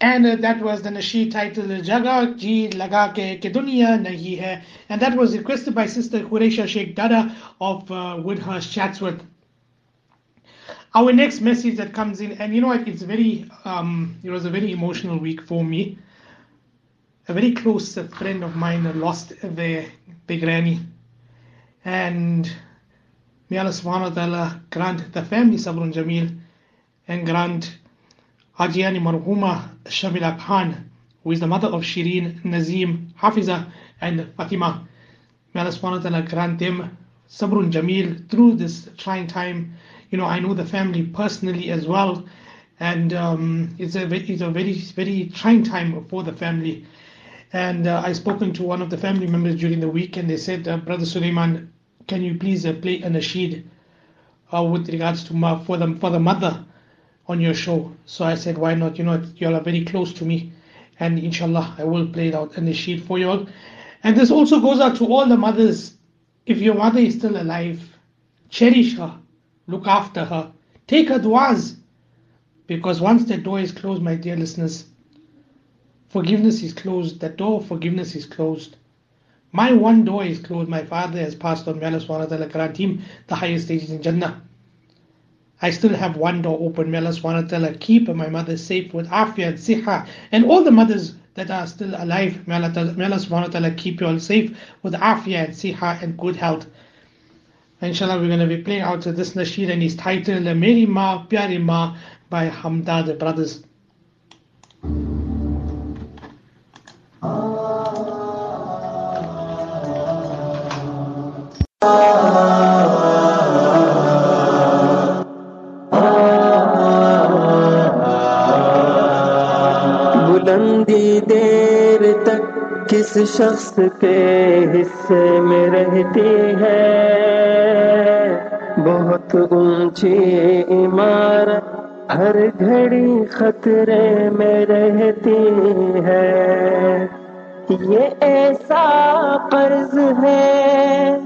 And uh, that was the nasheed titled Jaga Ji Laga Ke Ke Nahi Hai. And that was requested by Sister Quresha Sheikh Dada of uh, Woodhurst, Chatsworth. Our next message that comes in, and you know what, it's very, um, it was a very emotional week for me. A very close friend of mine lost their, their granny. And may Allah subhanahu wa ta'ala grant the family sabrun jameel and grant Hajiani Marhuma Shamila Khan, who is the mother of Shireen, Nazim, Hafiza, and Fatima. May Allah subhanahu wa ta'ala grant them sabrun jameel through this trying time. You know, I know the family personally as well, and um, it's a it's a very very trying time for the family. And uh, I spoken to one of the family members during the week, and they said, uh, Brother Suleiman, can you please uh, play a nasheed uh, with regards to ma- for the for the mother on your show. So I said, why not? You know, you all are very close to me. And inshallah, I will play it out in the sheet for you all. And this also goes out to all the mothers. If your mother is still alive, cherish her, look after her, take her du'as. Because once the door is closed, my dear listeners, forgiveness is closed. The door of forgiveness is closed. My one door is closed. My father has passed on. May Allah subhanahu wa grant him the highest stages in Jannah. I still have one door open. May Allah subhanahu wa ta'ala keep my mother safe with afiyat, siha, and all the mothers that are still alive. May Allah, may Allah subhanahu wa ta'ala keep you all safe with afiyat, and siha, and good health. Inshallah, we're going to be playing out this nasheed and it's titled Meri Ma Pyari Ma by Hamdad Brothers. Oh. کس شخص کے حصے میں رہتی ہے؟ بہت اونچی عمارت ہر گھڑی خطرے میں رہتی ہے۔ یہ ایسا قرض ہے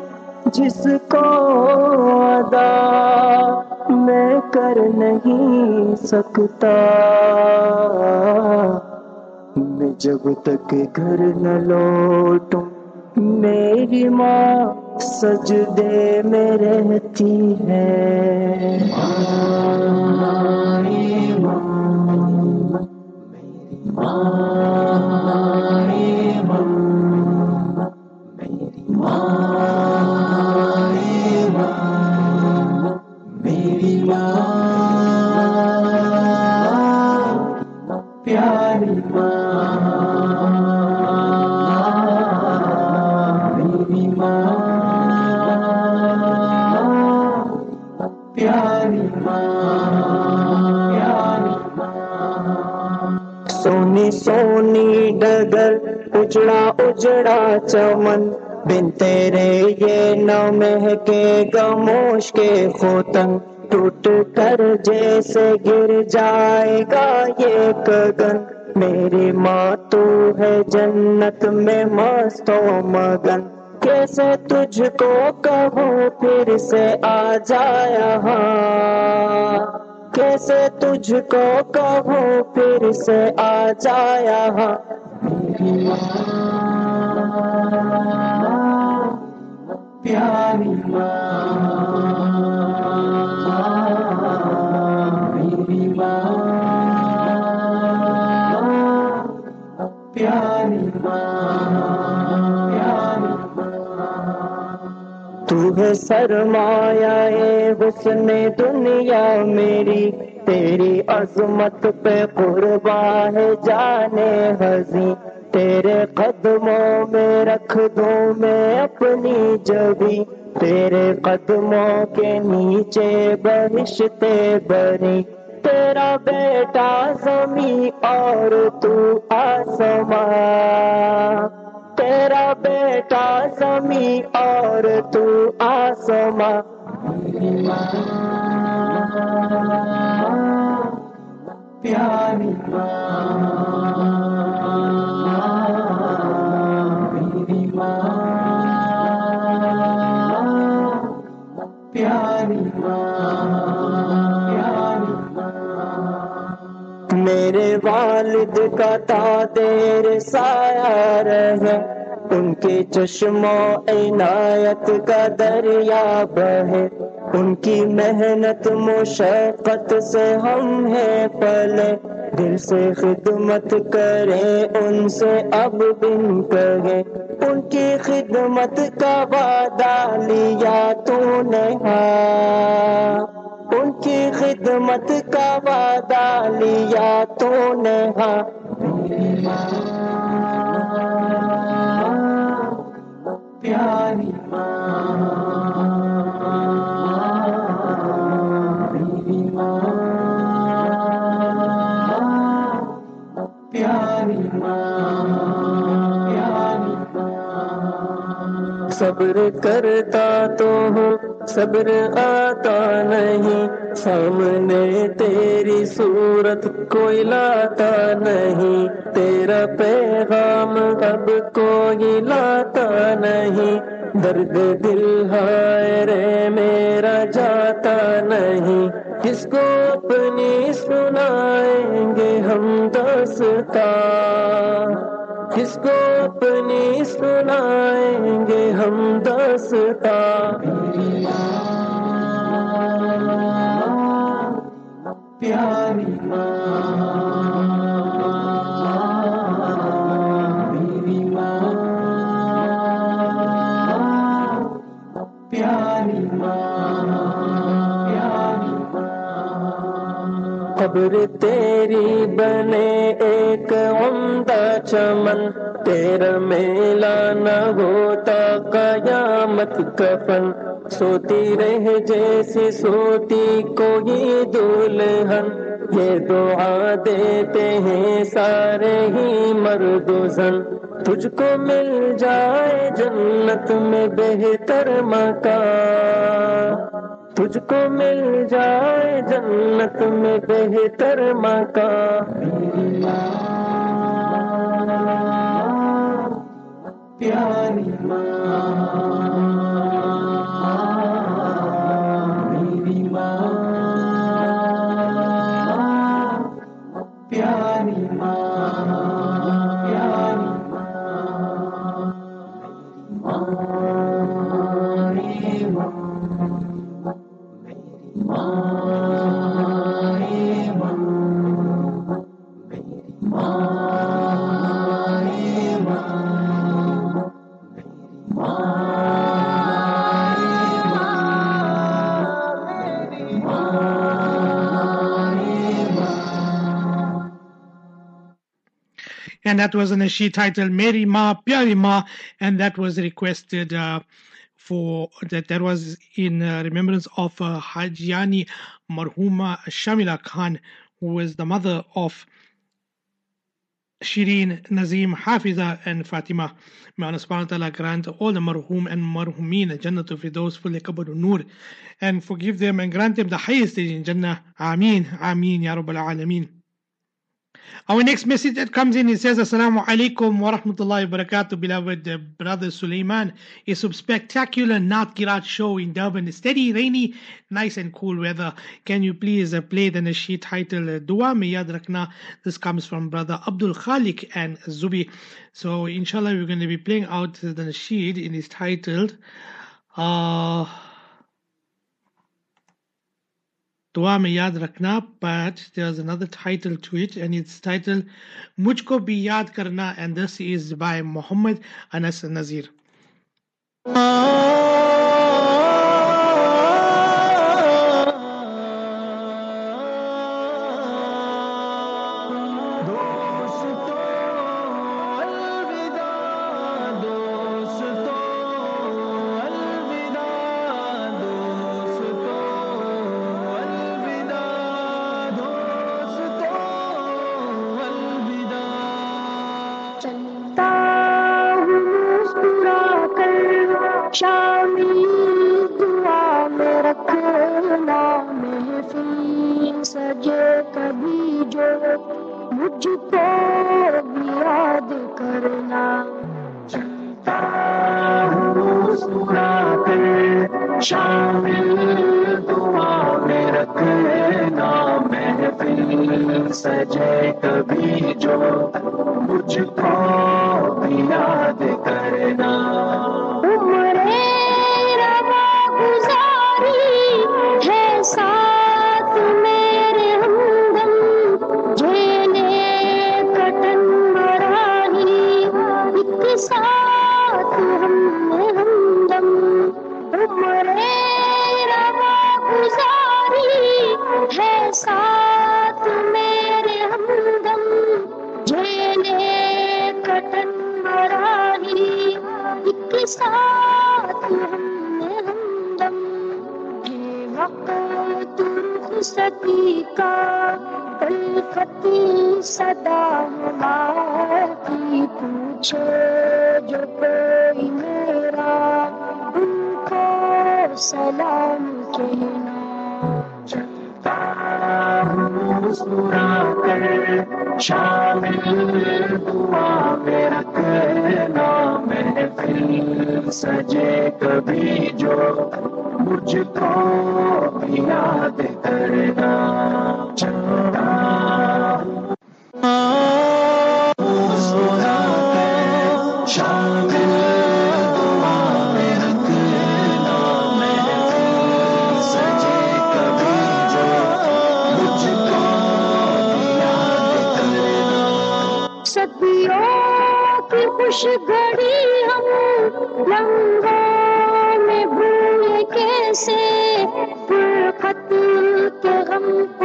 جس کو ادا میں کر نہیں سکتا۔ جب تک گھر نہ لوٹوں میری ماں سجدے میں رہتی ہے۔ میری ماں سونی ڈگر، اجڑا اجڑا چمن۔ بن تیرے یہ نہ مہکے گموش کے خوتن۔ ٹوٹ کر جیسے گر جائے گا یہ گگن میری ماں تو ہے جنت میں مست و مگن۔ کیسے تجھ کو کہوں پھر سے آ جایا ہاں۔ کیسے تجھ کو کہوں پھر سے آ جا یہاں؟ میری ماں، پیاری ماں میری ماں۔ ہے سرمایہ حسن دنیا میری۔ تیری عظمت پہ قربان ہے جانے ہنسی تیرے قدموں میں رکھ دوں میں اپنی جبی تیرے قدموں کے نیچے بہشتے بنی۔ تیرا بیٹا زمین اور تو آسمان تیرا بیٹا زمین اور تو آسمان پیاری پیاری پیاری میرے والد کا تا دیر سایہ رہے۔ ان کے چشم و عنایت کا دریا بہے۔ ان کی محنت مشقت سے ہم ہیں پلے۔ دل سے خدمت کریں ان سے اب بن کہے۔ ان کی خدمت کا وعدہ لیا تو نے ہاں۔ ان کی خدمت کا وعدہ لیا تو نے ہاں۔ پیاری پیاری صبر کرتا تو ہوں صبر آتا نہیں۔ سامنے تیری صورت کوئی لاتا نہیں، تیرا پیغام اب کوئی لاتا نہیں۔ درد دل ہائے رے، میرا جاتا نہیں۔ کس کو اپنی سنائیں گے ہم دستا کس کو اپنی سنائیں گے ہم دستا پیاری پیاری قبر تیری بنے ایک عمدہ چمن تیرا میلا نہ ہوتا قیامت کفن۔ سوتی رہ جیسے سوتی کوئی دلہن۔ یہ دعا دیتے ہیں سارے ہی مرد و زن۔ تجھ کو مل جائے جنت میں بہتر مکان۔ تجھ کو مل جائے جنت میں بہتر مکان۔ پیاری میری ماں پیاری پیاری that was an nasheed titled Mary Ma Pyari Ma, and that was requested uh, for that that was in uh, remembrance of uh, Hajiani Marhuma Shamila Khan, who was the mother of Shireen, Nazim, Hafiza, and Fatima. May Allah subhanahu wa ta'ala grant all the marhum and marhumeen Jannah fi those full kabadu nur and forgive them and grant them the highest stage in Jannah. Ameen, Ameen, Ya Rabbal Alameen. Our next message that comes in, it says, Assalamu alaikum wa rahmatullahi wa barakatuh, beloved uh, brother Sulaiman. A spectacular Naat Kirat show in Durban. Steady, rainy, nice and cool weather. Can you please uh, play the nasheed title, uh, Dua Me Yad Rakna? This comes from brother Abdul Khalik and Zubi. So, inshallah, we're going to be playing out the nasheed in is titled, uh, دعا میں یاد رکھنا but there is another title to it and its title مجھ کو بھی یاد کرنا and this is by Muhammad Anas Nazir مجھ یاد کرنا۔ چلتا ہوں مسکرا کر شامل، دعا میں رکھنا محفل، سجے کبھی جو مجھ کو بھی یاد محفل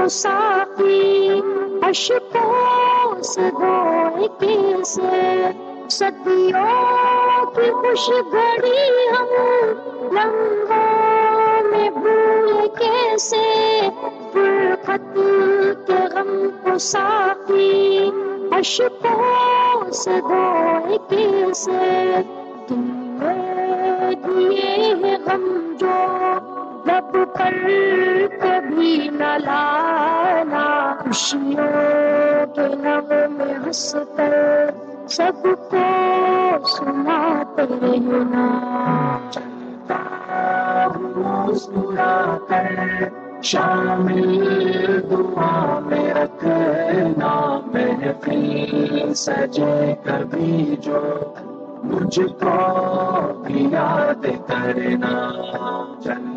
ساقی اشکوں سے دھوئے کیسے صدیوں کی خوش گھڑی ہم لمحوں میں بھولے کیسے؟ فرقت کے غم کو ساقی اشکوں سے دھوئے کیسے تم نے دیے ہیں غم جو لب پر کبھی نہ لانا خوشیوں کے نغمے ہنس کر سب کو سناتے رہنا مسکرا کر شامل دعا میں رکھنا محفل سجے کبھی جو مجھ کو بھی یاد کرنا چل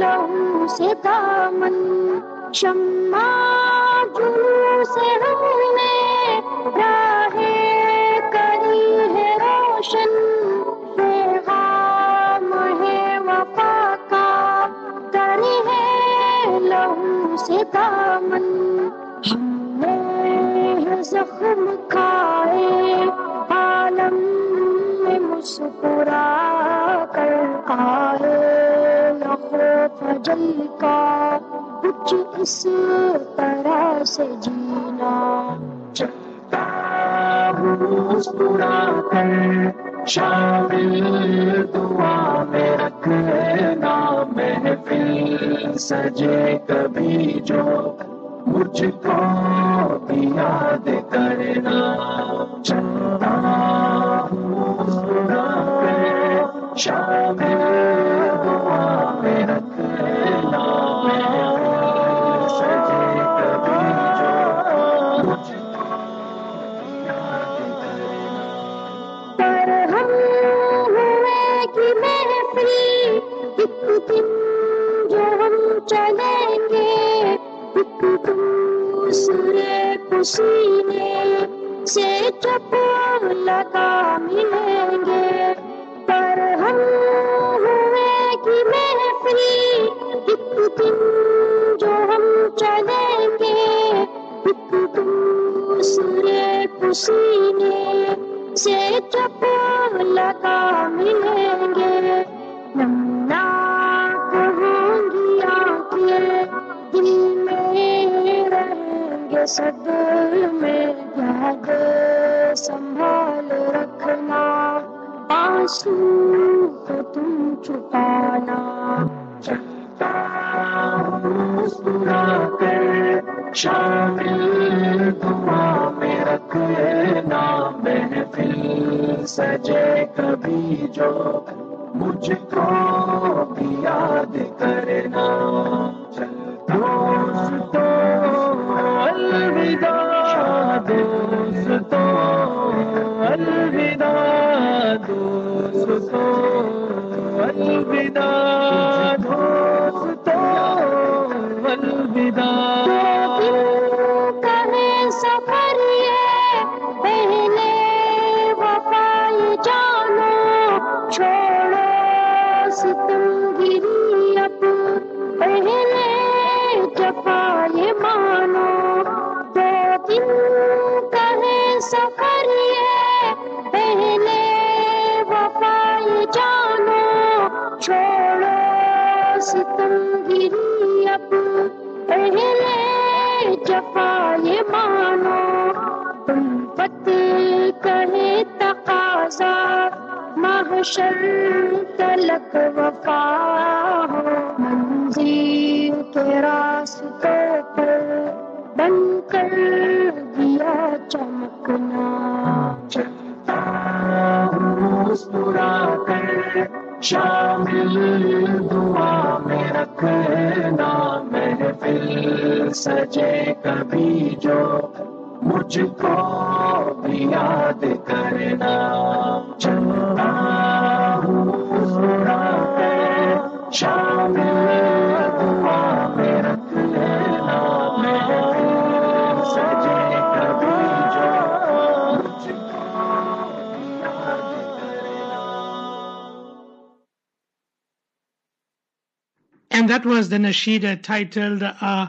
لہو سے دامن شمع جلو سے ہم نے راہیں کری ہے روشن پیغام ہے وفا کا کری ہے لہو سے دامن ہم نے زخم کھائے عالم میں مسکرا اس طرح سے جینا چلتا ہوں مسکرا کر شامل دعا میں رکھنا، محفل سجے کبھی جو مجھ کو دیا دے۔ آنسو کو تم چھپانا۔ چلتا مسکرا کر شامل دعا میں رکھنا لینا محفل، سجے کبھی جو مجھ کو بھی یاد وفا ہو منزل کے راستوں پر بن کر دیا چمکنا چلتا ہوں مسکرا کر شامل دعا میں رکھ لینا محفل سجے کبھی جو مجھ کو بھی یاد کرنا And that was the nasheed titled uh,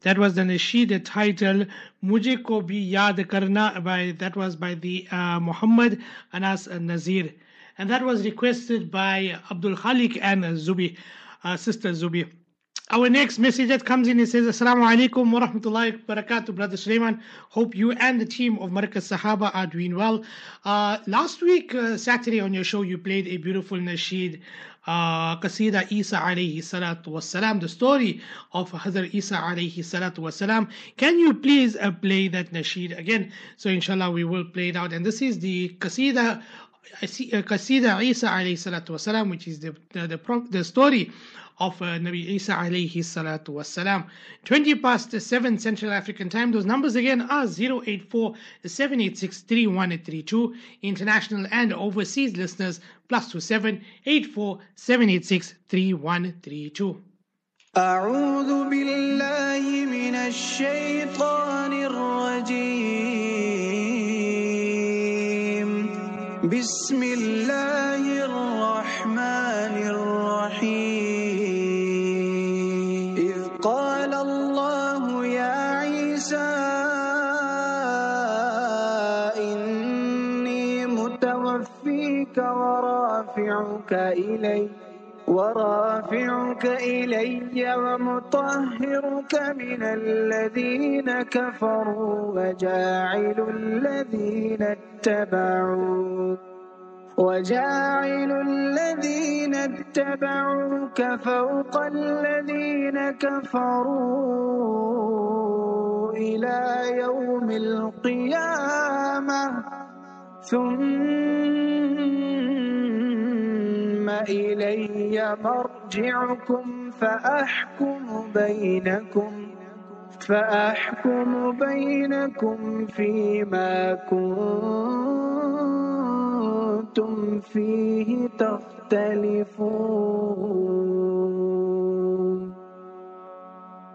That was the nasheed titled Mujhe Ko Bhi Yaad Karna by that was by the uh, Muhammad Anas Nazir. And that was requested by Abdul Khalik and Zubi, uh, sister Zubi. Our next message that comes in it says Assalamu alaikum wa rahmatullahi wa barakatuh, Brother Sulaiman. Hope you and the team of Markaz Sahaba are doing well. Uh, last week, uh, Saturday on your show, you played a beautiful nasheed, uh, Qasida Isa alayhi salatu wassalam, the story of Hazrat Isa alayhi salatu wassalam. Can you please uh, play that nasheed again? So, inshallah, we will play it out. And this is the Qasida Qasida Isa alayhi salatu wasalam, which is the the, the, pro- the story of uh, Nabi Isa alayhi salatu wasalam. 20 past 7 Central African time. Those numbers again are 084 786 3132. International and overseas listeners plus 27 84 786 3132. أعوذ بالله من الشيطان الرجيم بسم الله الرحمن الرحيم. إذ قال الله يا عيسى إني متوفيك ورافعك إلي ورافعك إلي ومطهرك من الذين كفروا وجاعل الذين اتبعوك وجاعل الذين اتبعوك فوق الذين كفروا إلى يوم القيامة. ثم إلي مرجعكم فأحكم بينكم فأحكم بينكم فيما كنتم فيه تختلفون۔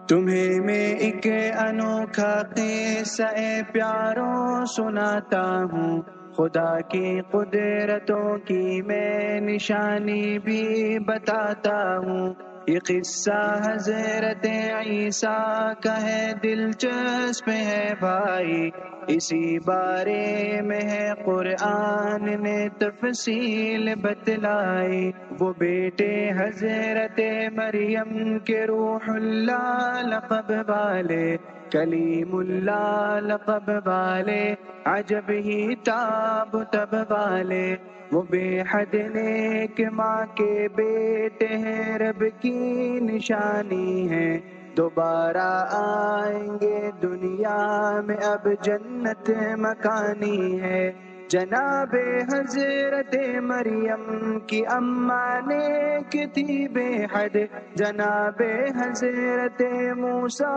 تمہیں میں ایک انوکھا قصہ پیاروں سناتا ہوں۔ خدا کی قدرتوں کی میں نشانی بھی بتاتا ہوں۔ یہ قصہ حضرت عیسیٰ کا ہے، دلچسپ ہے بھائی۔ اسی بارے میں ہے، قرآن نے تفصیل بتلائی۔ وہ بیٹے حضرت مریم کے روح اللہ لقب والے۔ کلیم اللہ لقب والے، عجب ہی تاب تب والے۔ وہ بے حد نیک ماں کے بیٹے ہیں، رب کی نشانی ہے۔ دوبارہ آئیں گے دنیا میں، اب جنت مکانی ہے۔ جناب حضرت مریم کی اماں نے تھی بے حد۔ جناب حضرت موسا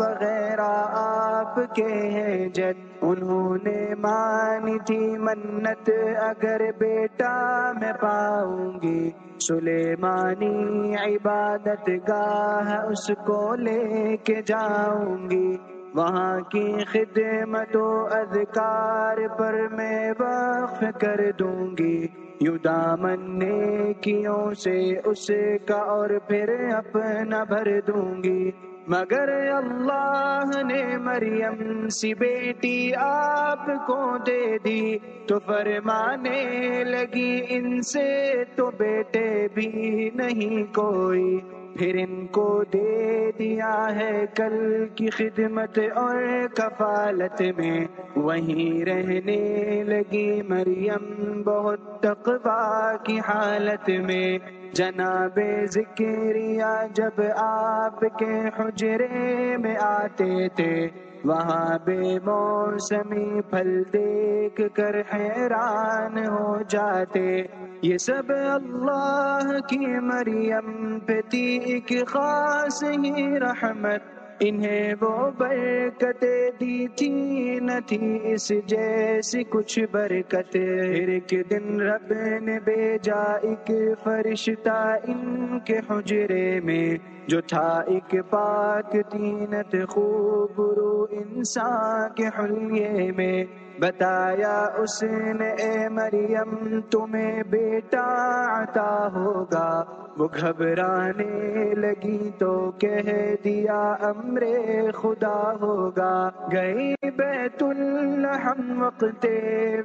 وغیرہ آپ کے ہیں جد انہوں نے مانی تھی منت۔ اگر بیٹا میں پاؤں گی سلیمانی عبادت گاہ، اس کو لے کے جاؤں گی۔ وہاں کی خدمت و اذکار پر میں وقف کر دوں گی۔ یوں دامن نیکیوں سے اس کا اور پھر اپنا بھر دوں گی۔ مگر اللہ نے مریم سی بیٹی آپ کو دے دی تو فرمانے لگی ان سے تو بیٹے بھی نہیں کوئی۔ پھر ان کو دے دیا ہے کل کی خدمت اور کفالت میں۔ وہیں رہنے لگی مریم بہت تقوا کی حالت میں۔ جناب ذکریہ جب آپ کے حجرے میں آتے تھے وہاں بے موسمی پھل دیکھ کر حیران ہو جاتے۔ یہ سب اللہ کی مریم پہ تھی ایک خاص ہی رحمت۔ انہیں وہ برکت دی تھی، نہ تھی اس جیسی کچھ برکت ایک دن رب نے بھیجا ایک فرشتہ ان کے حجرے میں، جو تھا ایک پاک تینت خوب رو انسان کے حلیے میں۔ بتایا اس نے، اے مریم، تمہیں بیٹا عطا ہوگا۔ وہ گھبرانے لگی تو کہہ دیا، امر خدا ہوگا۔ گئی بیت الحم وقت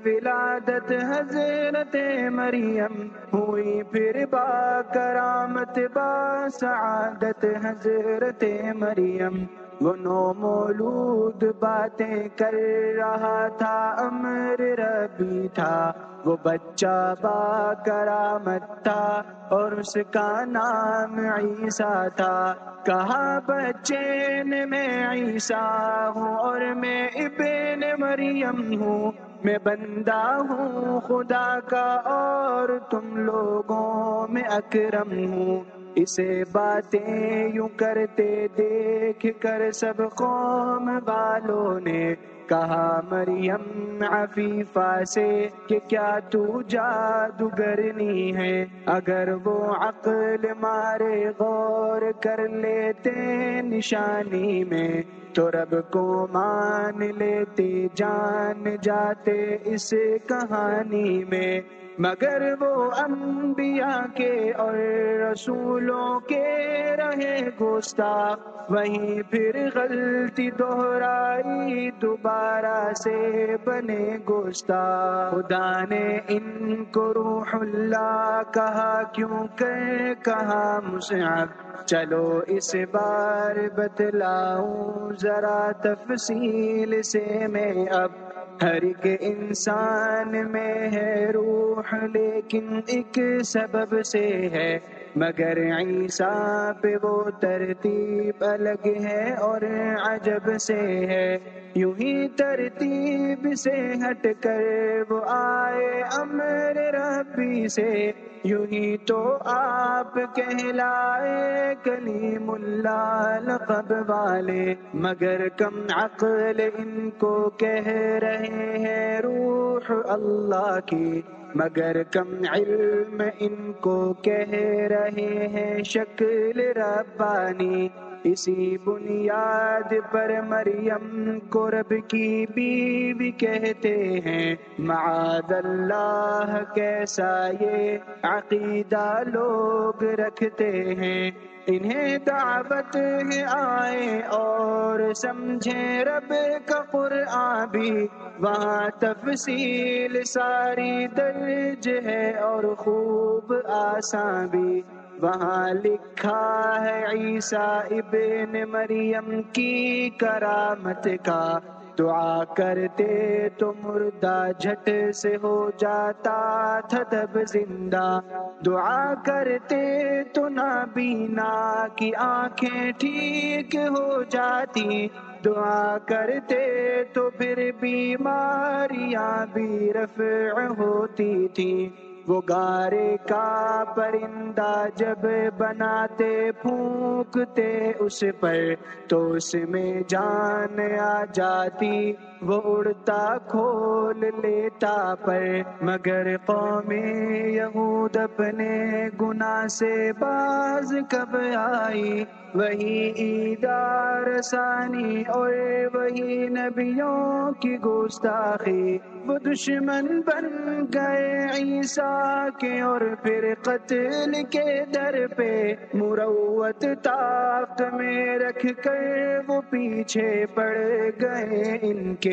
ولادت حضرت مریم۔ ہوئی پھر با کرامت، با سعادت حضرت مریم۔ وہ نو مولود باتیں کر رہا تھا، امر ربی تھا۔ وہ بچہ با کرامت تھا اور اس کا نام عیسیٰ تھا۔ کہا بچین میں عیسیٰ ہوں اور میں ابن مریم ہوں، میں بندہ ہوں، خدا کا اور تم لوگوں میں اکرم ہوں۔ اسے باتیں یوں کرتے دیکھ کر سب قوم والوں نے کہا مریم، عفیفہ سے کہ کیا تو جادوگرنی ہے؟ اگر وہ عقل مارے غور کر لیتے نشانی میں، تو رب کو مان لیتے، جان جاتے اس کہانی میں۔ مگر وہ انبیاء کے اور رسولوں کے رہے گوشتا وہیں پھر غلطی دوہرائی دوبارہ سے بنے گوشتا خدا نے ان کو روح اللہ کہا، کیوں کر کہا مصعب؟ چلو اس بار بتلاؤں، ذرا تفصیل سے میں اب ہر ایک انسان میں ہے روح لیکن ایک سبب سے ہے۔ مگر عیسیٰ پہ وہ ترتیب الگ ہے اور عجب سے ہے۔ یوں ہی ترتیب سے ہٹ کر وہ آئے امر ربی سے۔ یوں ہی تو آپ کہلائے کلیم اللہ لقب والے۔ مگر کم عقل ان کو کہہ رہے ہیں روح اللہ کی۔ مگر کم علم ان کو کہہ رہے ہیں شکل ربانی۔ اسی بنیاد پر مریم کو رب کی بیوی کہتے ہیں۔ معاذ اللہ کیسا یہ عقیدہ لوگ رکھتے ہیں۔ انہیں دعوت ہے آئے اور سمجھیں رب کا قرآن بھی۔ وہاں تفصیل ساری درج ہے اور خوب آسان بھی۔ وہاں لکھا ہے عیسیٰ ابن مریم کی کرامت کا۔ دعا کرتے تو مردہ جھٹ سے ہو جاتا تھا زندہ۔ دعا کرتے تو نابینا کی آنکھیں ٹھیک ہو جاتی۔ دعا کرتے تو پھر بیماریاں بھی رفع ہوتی تھی وہ گارے کا پرندہ جب بناتے، پھونکتے اس پر تو اس میں جان آ جاتی۔ وہ اڑتا کھول لیتا پر، مگر قوم یہود اپنے گناہ سے باز کب آئی؟ وہی عیدار ثانی اور وہی نبیوں کی گستاخی۔ وہ دشمن بن گئے عیسیٰ کے اور پھر قتل کے در پہ۔ مروت طاق میں رکھ کر وہ پیچھے پڑ گئے ان کے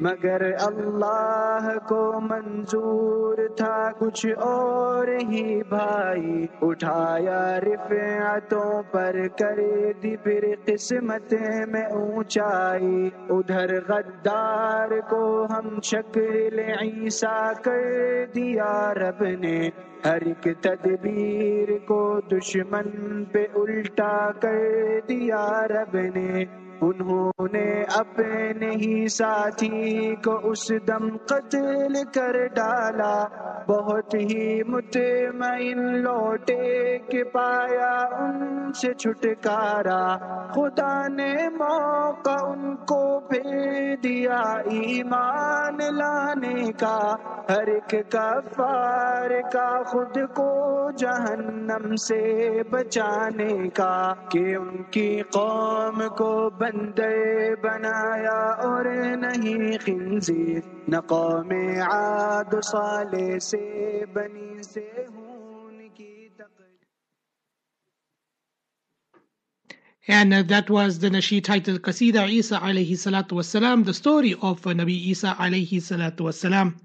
مگر اللہ کو منظور تھا کچھ اور ہی بھائی اٹھایا رفعتوں پر کر دی پھر قسمت میں اونچائی ادھر غدار کو ہم شکل عیسیٰ کر دیا رب نے ہر ایک تدبیر کو دشمن پہ الٹا کر دیا رب نے انہوں نے اپنے ہی ساتھی کو اس دم قتل کر ڈالا۔ بہت ہی مطمئن لوٹے کے پایا ان سے چھٹکارا۔ خدا نے موقع ان کو بھیج دیا ایمان لانے کا۔ ہر ایک کفار کا خود کو جہنم سے بچانے کا کہ ان کی قوم کو And uh, that was the Nashi titled Qasida Isa alayhi salatu wasalam, the story of Nabi Isa alayhi salatu wasalam.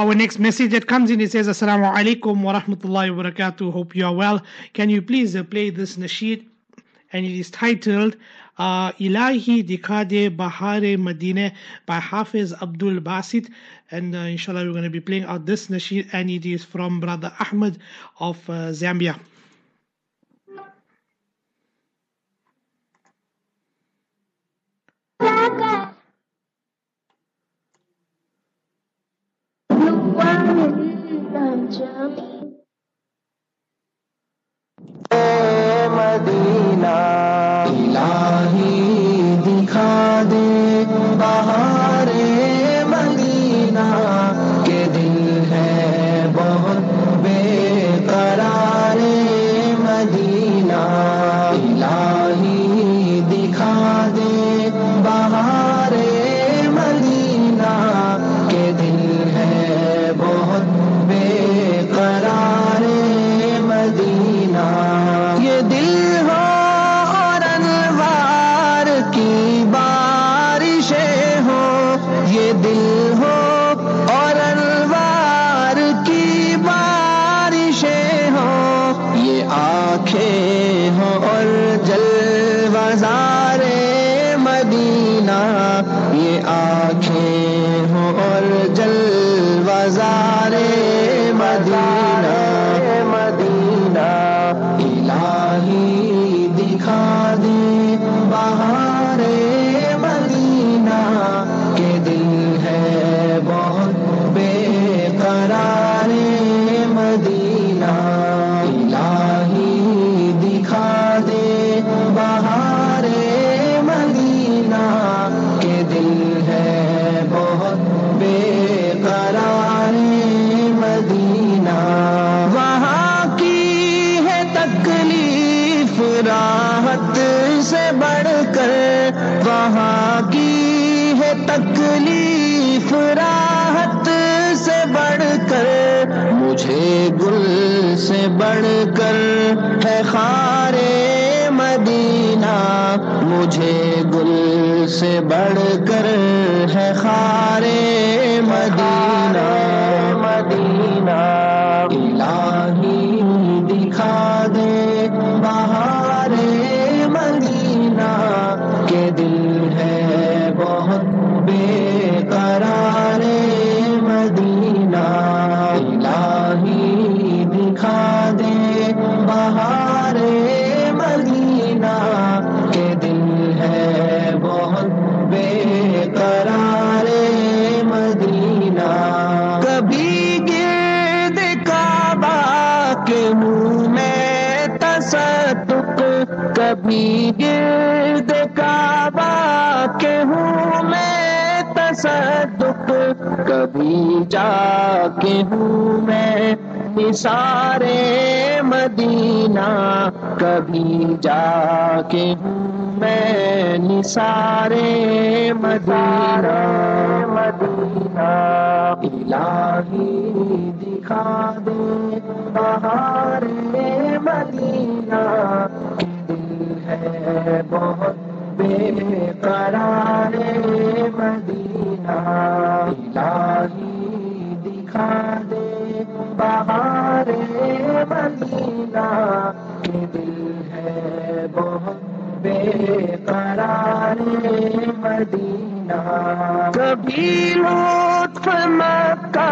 Our next message that comes in, it says, Assalamu alaikum wa rahmatullahi wa barakatuh. Hope you are well. Can you please uh, play this nasheed? And it is titled uh, Ilahi Dikhade Bahare Madine by Hafiz Abdul Basit. And uh, inshallah, we're going to be playing out this nasheed, and it is from Brother Ahmed of uh, Zambia. مدینہ الہی گرد کعبہ کے ہوں میں تصدق، کبھی جا کے ہوں میں نثار مدینہ، کبھی جا کے ہوں میں نثار مدینہ۔ مدینہ الہی دکھا دے بہار مدینہ۔ ہے بہت بے قرار مدینہ الہی دکھا دے بہار مدینہ کے دل ہے بہت بے قرار مدینہ کبھی لطف مکہ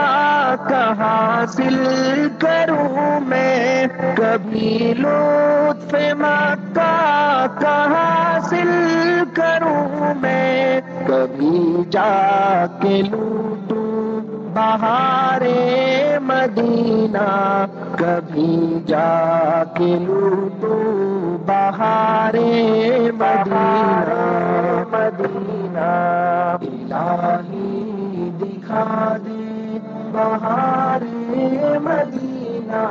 کا حاصل کروں میں، کبھی لطف مکہ کا حاصل کروں میں، کبھی جا کے لوٹوں بہار مدینہ، کبھی جا کے لوٹوں بہار مدینہ مدینہ، الہی دکھا دے بہار مدینہ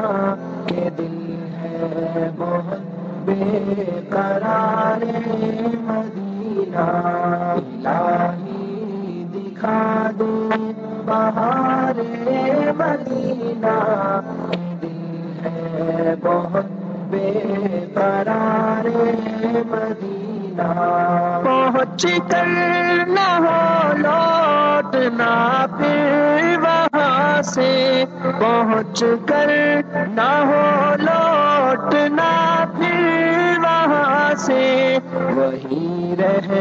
کے دل بہت بے قرار مدینہ، الہی دکھا دے بہار مدینہ۔ دل ہے بہت بے قرار مدینہ۔ پہنچ کر نہ ہو لوٹنا پھر وہاں۔ سے پہنچ کر نہ ہو لوٹنا پھر وہاں سے۔ وہی رہ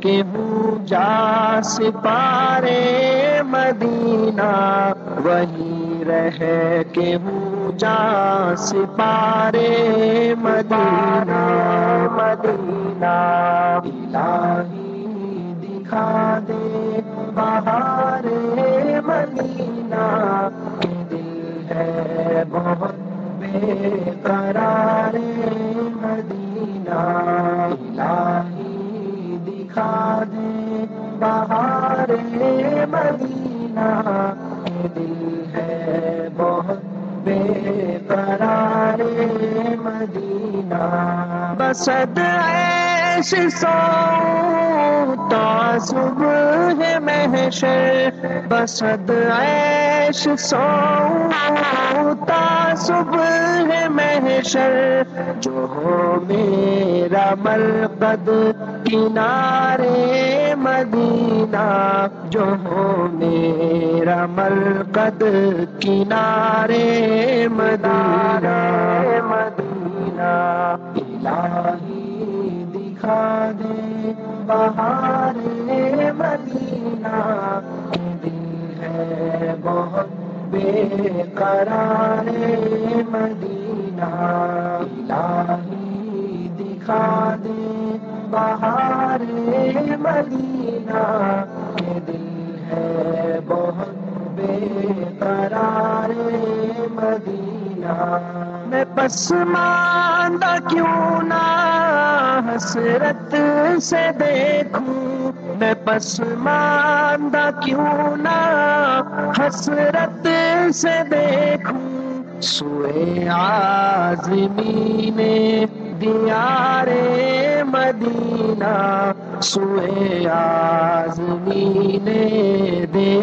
کے ہوں جا سپارے مدینہ۔ وہی رہ کے ہوں جا سپارے مدینہ۔ مدینہ الہی دکھا دے بہار مدینہ۔ کے دل ہے بہت بے قرار مدینہ۔ الہی دکھا دے بہار مدینہ کے دل ہے بہت بے قرار مدینہ بسد ایش سو تا صبح محشر، بسد ایش سو تا صبح محشر، جو ہو میرا مرقد کنارے مدینہ، جو ہو میرا مرقد کنارے مدینہ مدینہ۔ الہی دکھا دے بہار مدینہ دل ہے بہت بے قرار مدینہ۔ الہی دکھا دے بہار مدینہ دل ہے بہت قرار مدینہ میں پسماندہ کیوں نہ حسرت سے دیکھوں۔ میں پسماندہ کیوں نہ حسرت سے دیکھوں۔ سوئے آزمی نے دیارے مدینہ۔ سوئے آزمین دیار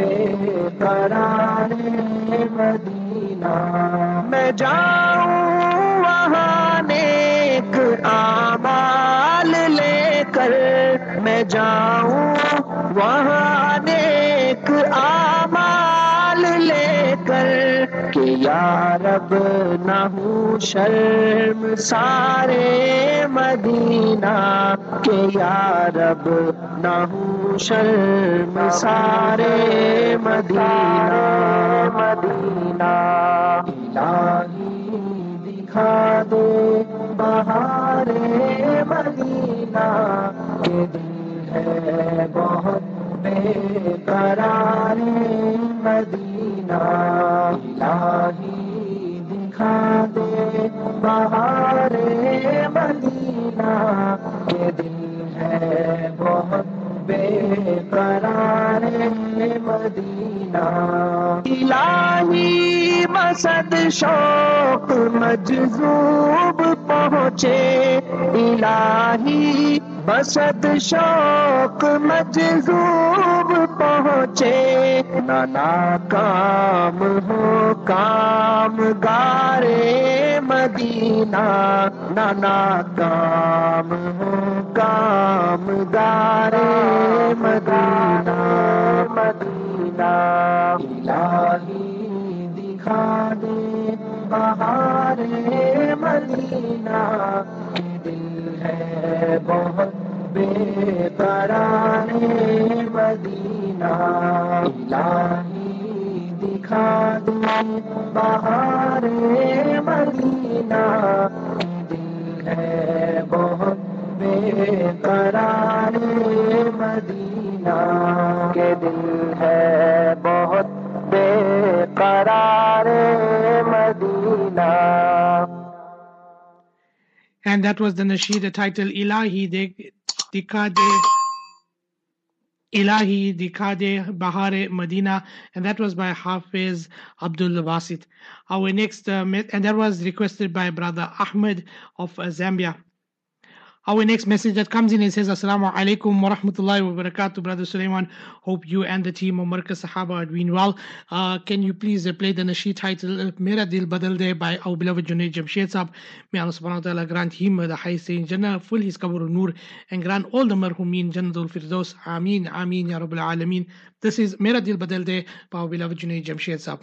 بے قرار مدینہ۔ میں جاؤں وہاں نیک آمال لے کر۔ میں جاؤں وہاں یا رب نہ ہوں شرم سارے مدینہ کہ یا رب نہ ہوں شرم سارے مدینہ مدینہ الہی دکھا دے بہار مدینہ کہ دل ہے بہت بے قرار مدینہ الہی دکھا دے بہار مدینہ کہ دل ہے بہت بے قرار مدینہ۔ الہی مسد شوق مجذوب پہنچے، الہی بسد شوق مجذوب پہنچے، نانا کام ہو کام گارے مدینہ، نانا کام ہو کام گارے مدینہ مدینہ۔ الہی دکھا دے، بہار مدینہ۔ ہے بہت بے قرار مدینہ الہی دکھا دے بہار مدینہ دل ہے بہت بے قرار مدینہ کے دل ہے بہت بے قرار مدینہ And that was the nasheed titled Ilahi De Dikade Ilahi Dikade Bahare Medina, and that was by Hafiz Abdul Wasit. Our next, uh, and that was requested by brother Ahmed of uh, Zambia. Our next message that comes in, it says, Assalamu alaikum wa rahmatullahi wa barakatuh, Brother Suleiman. Hope you and the team of Marqa Sahaba are doing well. Uh, can you please uh, play the Nasheed title, Mera Dil Badal De by our beloved Junaid Jamshed Sahab. May Allah subhanahu wa ta'ala grant him the highest in Jannah, full his qabr nur, and grant all the marhumeen Jannatul Firdaus. Ameen, Ameen, Ya rabbil Alameen. This is Mera Dil Badal De by our beloved Junaid Jamshed Sahab.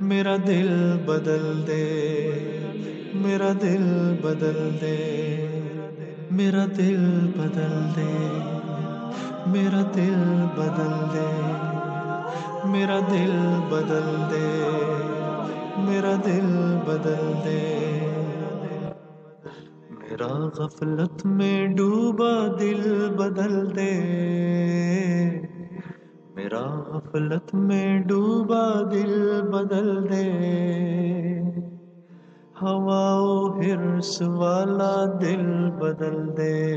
میرا دل بدل دے، میرا دل بدل دے، میرا دل بدل دے، میرا دل بدل دے، میرا دل بدل دے، میرا دل بدل دے۔ میرا غفلت میں ڈوبا دل بدل دے۔ میرا غفلت میں ڈوبا دل بدل دے۔ ہوا ہرس والا دل بدل دے۔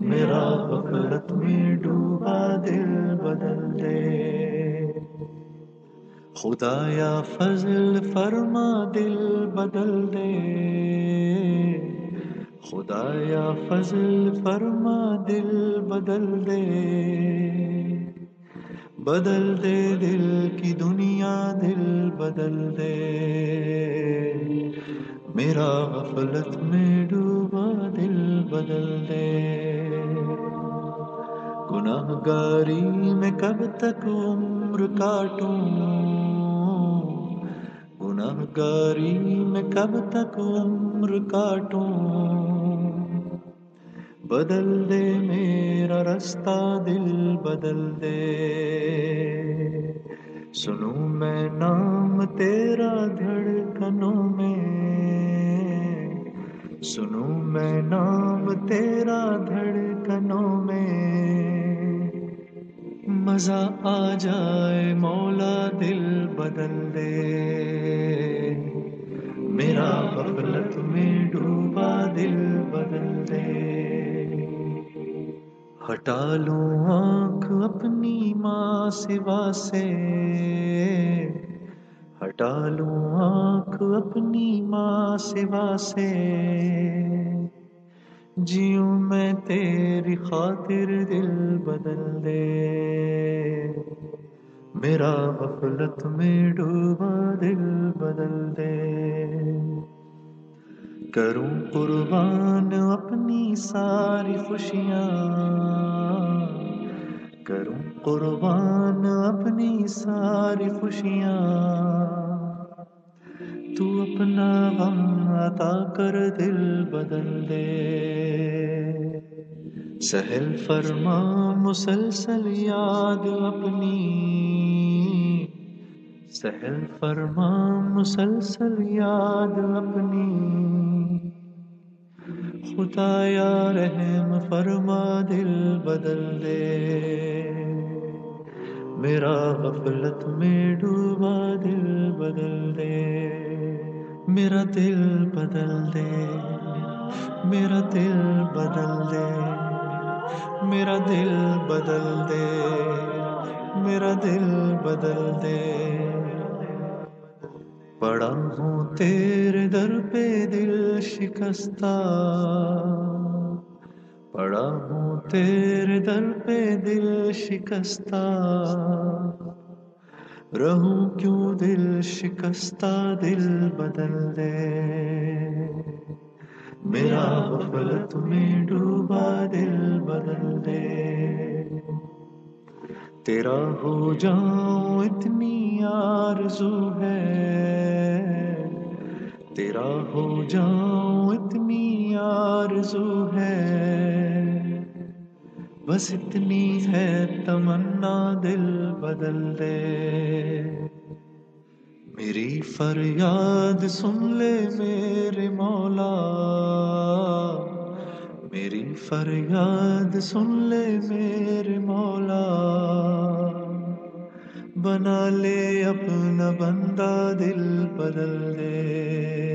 میرا غفلت میں ڈوبا دل بدل دے۔ خدا یا فضل فرما دل بدل دے۔ خدا یا فضل فرما، دل بدل دے۔ بدل دے دل کی دنیا، دل بدل دے۔ میرا غفلت میں ڈوبا، دل بدل دے۔ گناہ گاری میں کب تک عمر کاٹوں؟ گناہ گاری میں کب تک عمر کاٹوں؟ بدل دے میرا رستہ، دل بدل دے۔ سنوں میں نام تیرا دھڑکنوں میں۔ سنوں میں نام تیرا دھڑکنوں میں۔ مزہ آ جائے، مولا دل بدل دے۔ میرا غفلت میں ڈوبا دل بدل دے۔ ہٹا لوں آنکھ اپنی ماں سوا سے۔ ہٹا لوں آنکھ اپنی ماں سوا سے۔ جیوں میں تیری خاطر دل بدل دے۔ میرا غفلت میں ڈوبا دل بدل دے۔ کروں قربان اپنی ساری خوشیاں۔ کروں قربان اپنی ساری خوشیاں۔ تو اپنا غم عطا کر دل بدل دے سہل فرما مسلسل یاد اپنی سہل فرما مسلسل یاد اپنی خدا یا رحم فرما دل بدل دے میرا غفلت میں ڈوبا دل بدل دے۔ میرا دل بدل دے۔ میرا دل بدل دے۔ میرا دل بدل دے۔ میرا دل بدل دے۔ پڑا ہوں تیرے در پہ دل شکستہ۔ پڑا ہوں تیرے در پہ دل شکستہ۔ رہوں کیوں دل شکستہ، دل بدل دے۔ میرا غفلت میں ڈوبا، دل بدل دے۔ تیرا ہو جاؤں، اتنی آرزو ہے۔ تیرا ہو جاؤں، اتنی آرزو ہے۔ بس اتنی ہے تمنا دل بدل دے۔ میری فریاد سن لے میرے مولا۔ میری فریاد سن لے میرے مولا۔ بنا لے اپنا بندہ دل بدل دے۔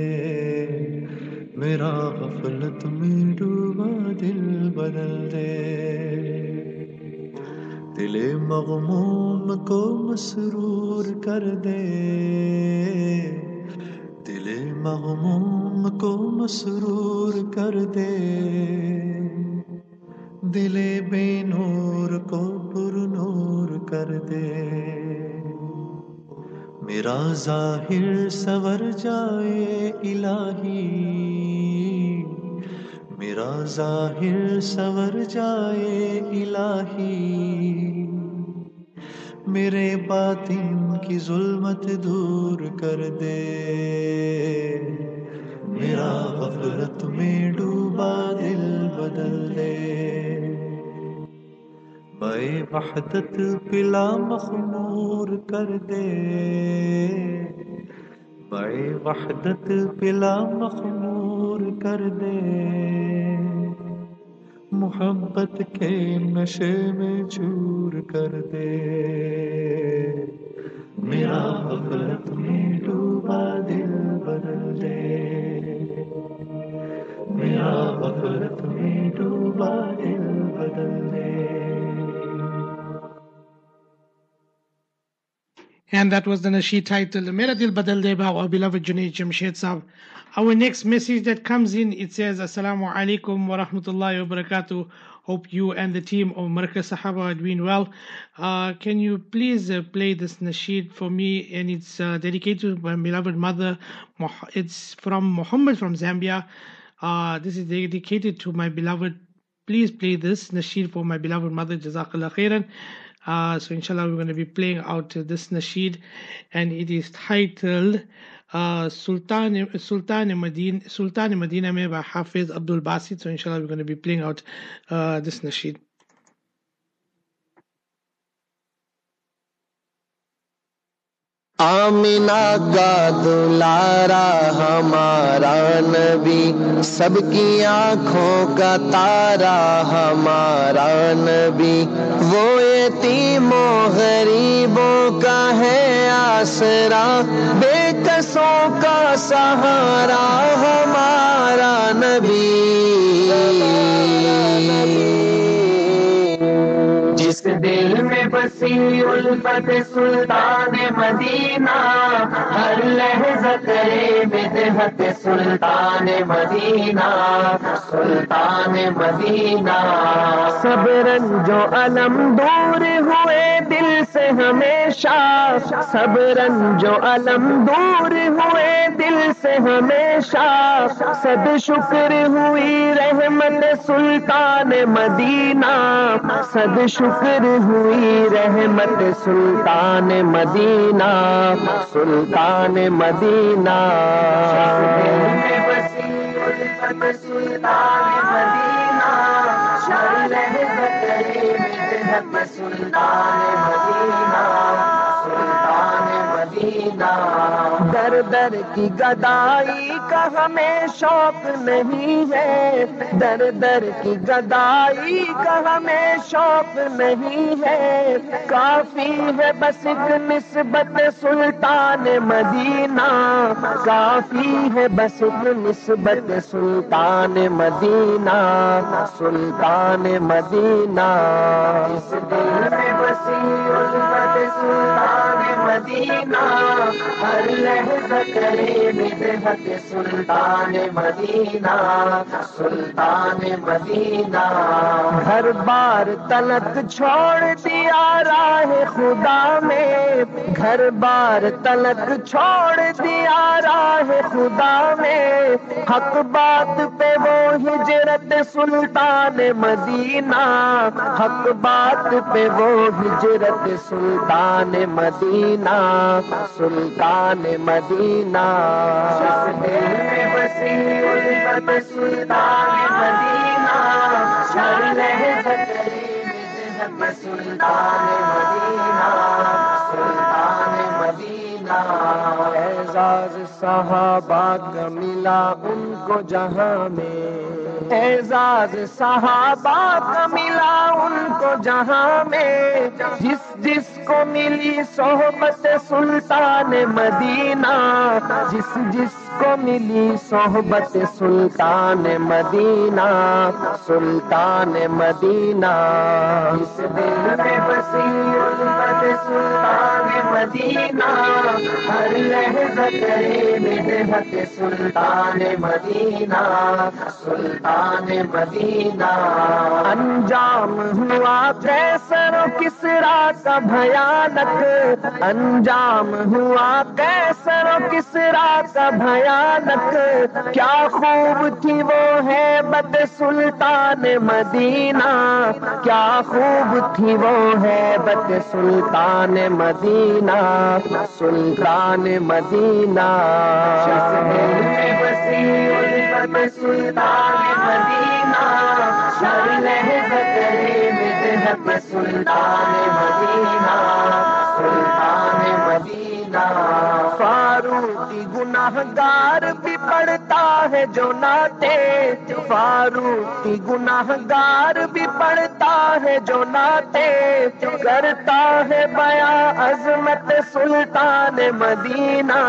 میرا غفلت میں ڈوبا دل بدل دے۔ دل مغموم کو مسرور کر دے۔ دل مغموم کو مسرور کر دے۔ دل بے نور کو پر نور کر دے۔ میرا ظاہر سور جائے الہی۔ میرا ظاہر سور جائے الہی۔ میرے باطن کی ظلمت دور کر دے۔ میرا غفلت میں ڈوبا دل بدل دے۔ وحدت پلا مخمور کر دے۔ بے وحدت پلا مخمور کر دے۔ محبت کے نشے میں چور کر دے۔ میرا غفلت میں ڈوبا دل بدل دے۔ میرا غفلت میں ڈوبا دل بدل دے۔ And that was the nasheed titled Meradil Badal De by our beloved Junaid Jamshed Sahib. Our next message that comes in, it says, Assalamu alaikum wa rahmatullahi wa barakatuh. Hope you and the team of Markaz Sahaba are doing well. Uh, can you please uh, play this nasheed for me? And it's uh, dedicated to my beloved mother. It's from Muhammad from Zambia. Uh, this is dedicated to my beloved. Please play this nasheed for my beloved mother. Jazakallah khairan. Uh, so inshallah we're going to be playing out this nasheed and it is titled uh, Sultan Sultan Medina Sultan Medina by Hafiz Abdul Basit. So inshallah we're going to be playing out uh, this nasheed. آمنا کا دلارا ہمارا نبی، سب کی آنکھوں کا تارا ہمارا نبی۔ وہ یتیموں، غریبوں کا ہے آسرا، بے کسوں کا سہارا ہمارا نبی۔ دل میں بسی الفت سلطان مدینہ، ہر لحظہ کرے بدحت سلطان مدینہ سلطان مدینہ۔ سب رنج و علم دور ہوئے دل سے ہمیشہ، سب رنج و علم دور ہوئے دل سے ہمیشہ۔ صد شکر ہوئی رحمت سلطان مدینہ۔ صد شکر ہوئی رحمت سلطان مدینہ سلطان مدینہ سلطان مدینہ سلطان مدینہ۔ سلطان مدینہ۔ در در کی گدائی کا ہمیں شوق نہیں ہے۔ در در کی گدائی کا ہمیں شوق نہیں ہے۔ کافی ہے بس ایک نسبت سلطان مدینہ۔ کافی ہے بس ایک نسبت سلطان مدینہ۔ سلطان مدینہ۔ اس دل میں بسی الفت سلطان مدینہ۔ ہر لحظہ کرے بدحت سلطان مدینہ سلطان مدینہ۔ ہر بار تلک چھوڑ دیا راہ خدا میں گھر بار تلک چھوڑ دیا راہ خدا میں حق بات پہ وہ ہجرت سلطان مدینہ۔ حق بات پہ وہ ہجرت سلطان مدینہ۔ سلطان مدینہ مدینہ۔ مدینہ مدینہ اعزاز صحابہ کا ملا ان کو جہاں میں اعزاز صحابہ کا ملا ان کو جہاں میں جس جس کو ملی صحبت سلطان مدینہ، جس جس کو ملی صحبت سلطان مدینہ سلطان مدینہ۔ اس دل میں بسی الفت سلطان مدینہ، ہر لحظہ کرے بدحت سلطان مدینہ، سلطان مدینہ۔ انجام ہوا کیسر و کسرا کا بھیانک۔ انجام ہوا کیسر و کسرا کا بھیانک۔ کیا خوب تھی وہ ہے بد سلطان مدینہ۔ کیا خوب تھی وہ ہے بد سلطان مدینہ۔ سلطان مدینہ۔ سلطان مدینہ سلطان مدینہ سلطان مدینہ فاروقی گناہ گار بھی پڑتا ہے جو ناتے فاروقی گناہ گار بھی پڑتا ہے جو ناتے کرتا ہے بیاں عظمت سلطان مدینہ،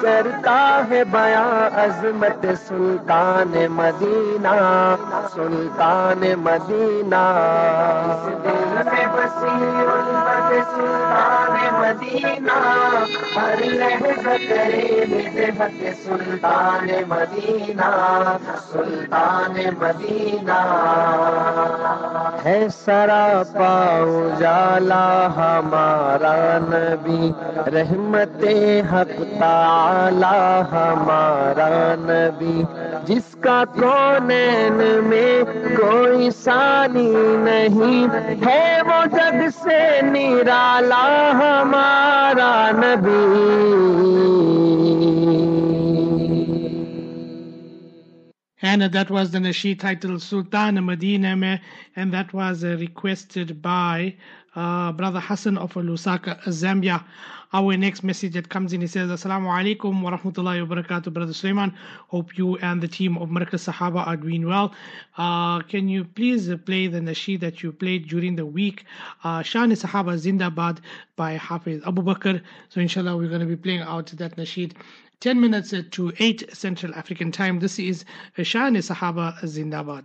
کرتا ہے بیاں عظمت سلطان مدینہ سلطان مدینہ۔ اس دل میں بسی الفت سلطان مدینہ، ہر لحظہ کرے بدحت سلطان مدینہ۔ مدینہ، سلطان مدینہ۔ ہے سراپا اجالا، ہمارا نبی، رحمت حق تعالی، ہمارا نبی۔ جس کا کونین میں کوئی ثانی نہیں، ہے وہ جگ سے نرالا، ہمارا نبی۔ And that was the nasheed titled Sultan Medina Mein, and that was uh, requested by uh, Brother Hassan of Lusaka, Zambia. Our next message that comes in, he says, Assalamu alaikum wa rahmatullahi wa barakatuh, Brother Sulaiman. Hope you and the team of Markaz Sahaba are doing well. Uh, can you please play the nasheed that you played during the week? Uh, Shan Sahaba Zindabad by Hafiz Abu Bakr. So, inshallah, we're going to be playing out that nasheed. 10 minutes to 8 Central African Time. This is Shan Sahaba Zindabad.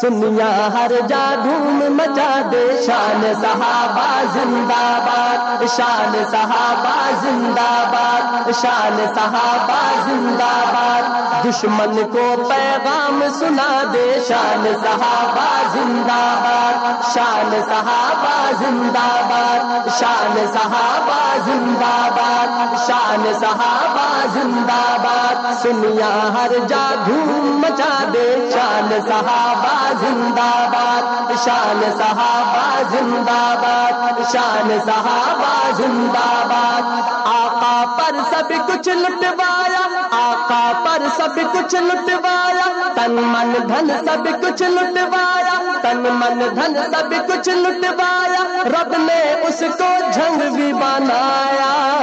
سنیا ہر جا دھوم مچا دے شان صحابہ زندہ باد شان صحابہ زندہ باد شان صحابہ زندہ باد دشمن کو پیغام سنا دے شان صحابہ زندہ باد شان صحابہ زندہ باد شان صحابہ زندہ باد شان صحابہ زندہ باد سنیا ہر جا دھوم مچا دے شان صحابہ زندہ باد، شان صحابہ زندہ باد، شان صحابہ زندہ باد۔ آقا پر سب کچھ لٹوایا، آقا پر سب کچھ لٹوایا۔ تن من دھن سب کچھ لٹوایا، تن من دھن سب کچھ لٹوایا۔ رب نے اس کو جھنگ بھی بنایا۔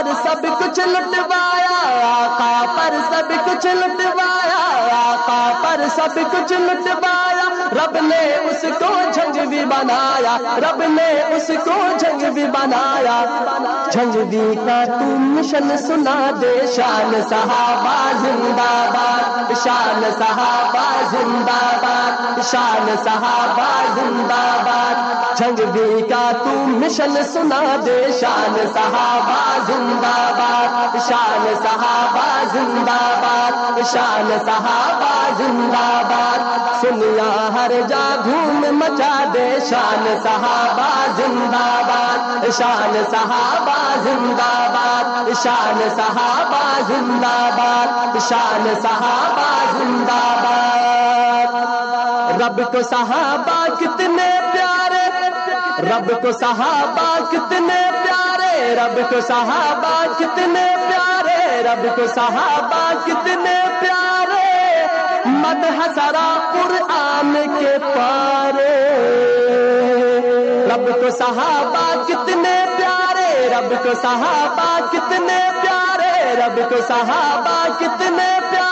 پر سب کچھ لٹوایا، آقا پر سب کچھ لٹوایا، آقا پر سب کچھ لٹوایا۔ رب نے اس کو جھنگ بھی بنایا، رب نے اس کو جھنگ بھی بنایا۔ جھنگ بھی کا تو مشن سنا دے، شان صحابہ زندہ باد، شان صحابہ زندہ باد، شان صحابہ زندہ باد۔ جھنگ کا تو مشن سنا دے، شان صحابہ زندہ باد، شان صحابہ زندہ باد، شان صحابہ زندہ باد۔ سنیا ہر جا دھوم مچا دے، شان صحابہ زندہ باد۔ شان صحابہ زندہ باد، شان صحابہ زندہ باد۔ شان صحابہ زندہ باد۔ رب کو صحابہ کتنے پیارے، رب کو صحابہ کتنے رب کو صحابہ کتنے پیارے، رب کو صحابہ کتنے پیارے۔ مد حسرا قرآن کے پارے۔ رب کو صحابہ کتنے پیارے، رب کو صحابہ کتنے پیارے، رب کو صحابہ کتنے پیارے۔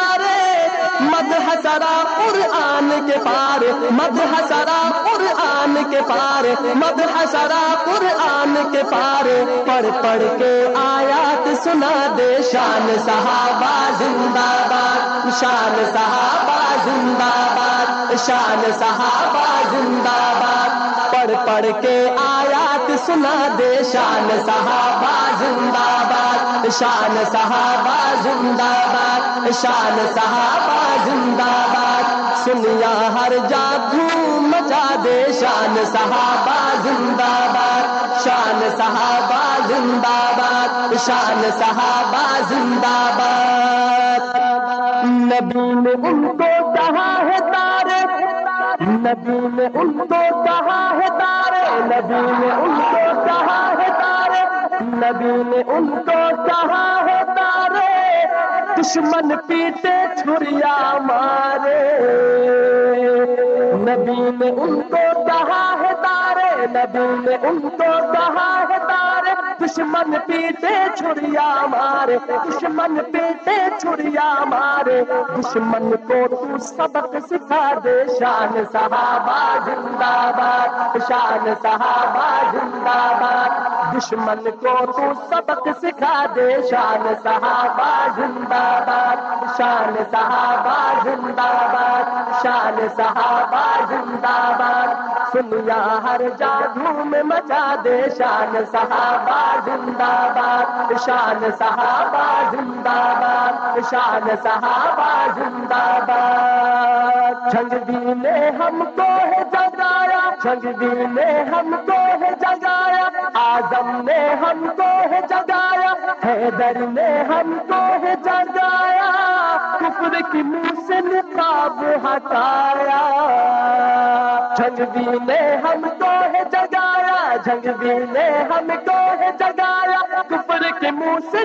قرآن کے پار مد حسرا قرآن کے پار مد حسرا قرآن کے پار۔ پڑھ پڑھ کے آیات سنا دے، شان صحابہ زندہ باد، شان صحابہ زندہ باد، شان صحابہ زندہ باد۔ پڑھ پڑھ کے آیات سنا دے، شان صحابہ زندہ باد، شان صحابہ زندہ باد، شان صحابہ زندہ باد۔ سنیا ہر جا دھوم مچا دے شان صحابہ زندہ باد۔ شان صحابہ زندہ باد۔ شان صحابہ زندہ باد۔ نبی نے ان کو کہا ہے تارے۔ نبی نے ان کو کہا ہے تارے۔ نبی نے ان کو کہا ہے تارے۔ نبی نے ان کو کہا ہے تارے۔ دشمن پیٹے چھریا مارے۔ نبی نے ان کو کہا ہے تارے، نبی نے ان کو کہا ہے تارے۔ دشمن پیٹے چھریا مارے، دشمن پیٹے چھریا مارے۔ دشمن کو تو سبق سکھا دے، شان صحابہ زندہ باد، شان صحابہ زندہ باد۔ دشمن کو تو سبق سکھا دے، شان صحابہ زندہ باد۔ شان صحابہ زندہ باد، شان صحابہ زندہ باد۔ سنیا ہر جا دھوم مچا دے، شان صحابہ زندہ باد، شان صحابہ زندہ باد، شان صحابہ زندہ باد۔ جنگ نے ہم کو ہے جگایا جنگ نے ہم کو ہے جگایا آزم نے ہم کو ہے جگایا حیدر نے ہم کو ہے جگایا کفر کی منہ سے نقاب ہٹایا۔ جنگ بھی نے ہم کو ہے جگایا جنگ بھی نے ہم کو ہے جگایا کفر کے منہ سے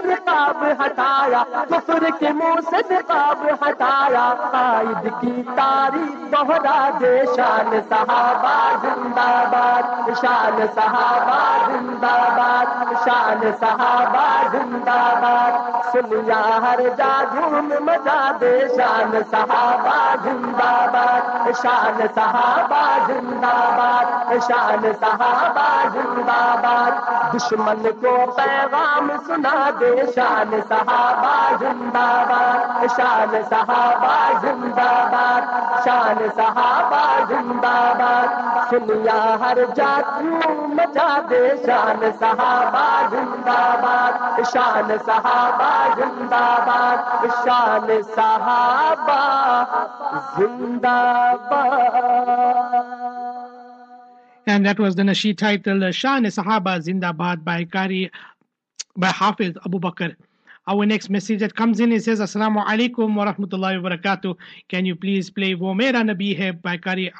نقاب ہٹایا کفر کے منہ سے نقاب ہٹایا۔ قائد کی تاریخ دوہرا دے، شان صحابہ زندہ باد، شان صحابہ زندہ باد، شان صحابہ زندہ باد۔ سنیا ہر جاگون مزا دے، شان صحابہ زندہ باد، شان صحابہ زندہ باد، شان صحابہ زندہ باد۔ دشمن کو پیغام سنا دے، شان صحابہ زندہ باد شان صحابہ زندہ باد شان صحابہ زندہ باد سنیا ہر جاتو مچا دے شان صحابہ زندہ باد شان صحابہ زندہ باد شان صحابہ زندہ باد And that was the nasheed title Shan Sahaba Zindabad by Qari by Hafiz Abu Bakr. Our next message that comes in it says Assalamu alaikum wa rahmatullahi wa barakatuh. Can you please play Wo Mera by by Qari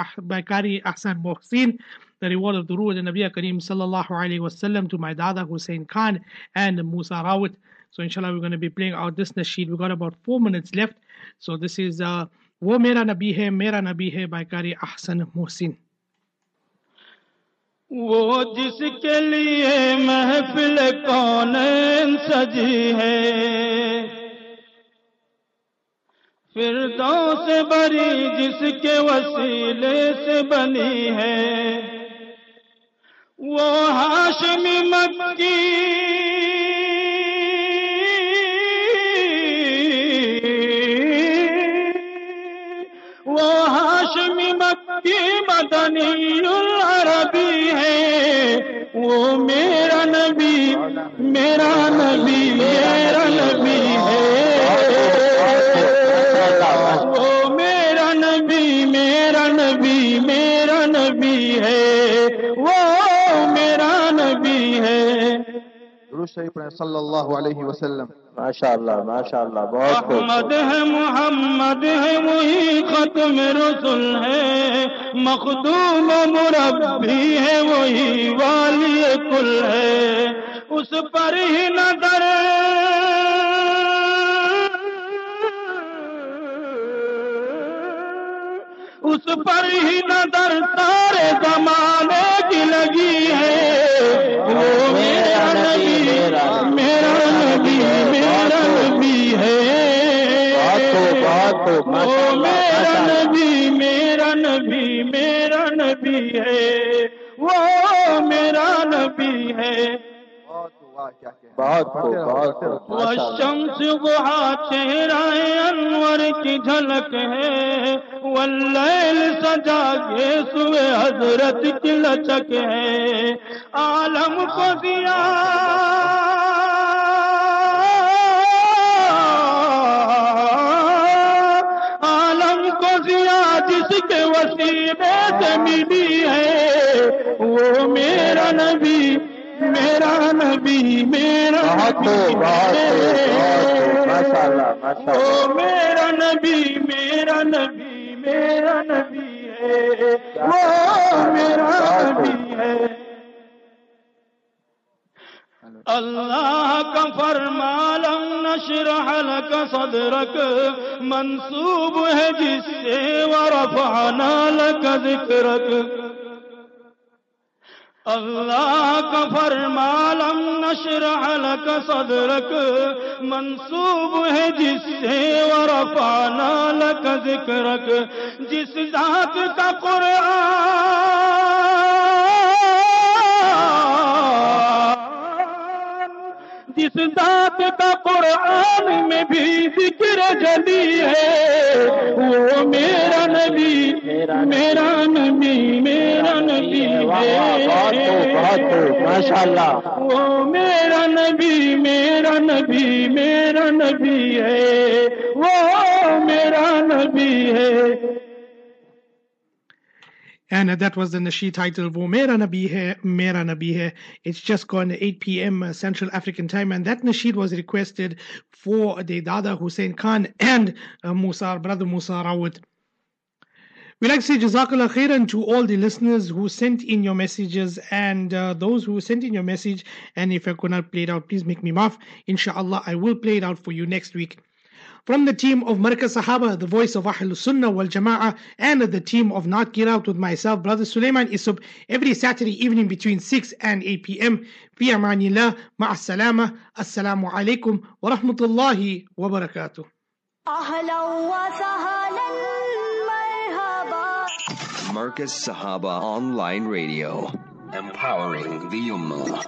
Ahsan Mohsin? The reward of the Ruh of the Nabi Kareem sallallahu alaihi wasallam to my dada Hussein Khan and Musa Rawat. So inshallah we're going to be playing out this nasheed. We've got about four minutes left. So this is uh, Wo Mera Nabi Hai Mera Nabi Hai by Qari Ahsan Mohsin. وہ جس کے لیے محفل کون سجی ہے۔ فردوں سے بری جس کے وسیلے سے بنی ہے۔ وہ ہاشمی مکی وہ ہاشمی مکی مدنی وہ میرا نبی میرا نبی میرا نبی ہے۔ وہ میرا نبی میرا نبی میرا نبی ہے۔ وہ میرا نبی ہے۔ صلی اللہ علیہ وسلم۔ ماشاء اللہ ماشاء اللہ بہت محمد ہے محمد ہے، وہی ختم رسول ہے۔ مخدوم مربی ہے، وہی والی کل ہے۔ اس پر ہی نظر اس پر ہی نظر سارے زمانے کی لگی ہے۔ وہ میرا نبی میرا نبی میرا نبی ہے۔ وہ میرا نبی میرا نبی میرا نبی ہے۔ وہ میرا نبی ہے۔ بہت خوب بہت والشمس ضحا چہرہ انور کی جھلک ہے واللیل سجا کے سوے حضرت کی لچک ہے۔ عالم کو دیا۔ عالم کو دیا جس کے وسیلے سے ملی ہے وہ میرا نبی۔ میرا نبی میرا اللہ میرا نبی میرا نبی میرا نبی ہے۔ وہ میرا نبی ہے۔ اللہ کا فرمالم نشرح لك صدرك منصوب ہے جس سے ورفعنا لك ذکرك اللہ کا فرمالم نشرح لك صدرك منصوب ہے جس سے ورفانا لك ذکرك جس ذات کا قرآن۔ جس ذات کا قرآن میں بھی ذکر جلی ہے، وہ میرا نبی میرا نبی میرا نبی ماشاء اللہ وہ میرا نبی میرا نبی میرا نبی ہے۔ وہ میرا نبی And that was the nasheed title, Wo Mera Nabi Hai, Mera Nabi Hai. It's just gone 8 p.m. uh, Central African time, and that nasheed was requested for the Dada Hussein Khan and uh, Musa, brother Musa Rawat. We like to say Jazakallah khairan to all the listeners who sent in your messages and uh, those who sent in your message. And if I could not play it out, please make me maaf. Inshallah, I will play it out for you next week. From the team of Markaz Sahaba, the voice of Ahlul Sunnah wal Jama'ah, and the team of Not Get Out with myself, Brother Sulaiman Isub, every Saturday evening between 6 and 8 p.m. في أمان الله مع السلامة السلام عليكم ورحمة الله وبركاته أهلا وسهلا مرحبا Marcus Sahaba Online Radio, empowering the Ummah.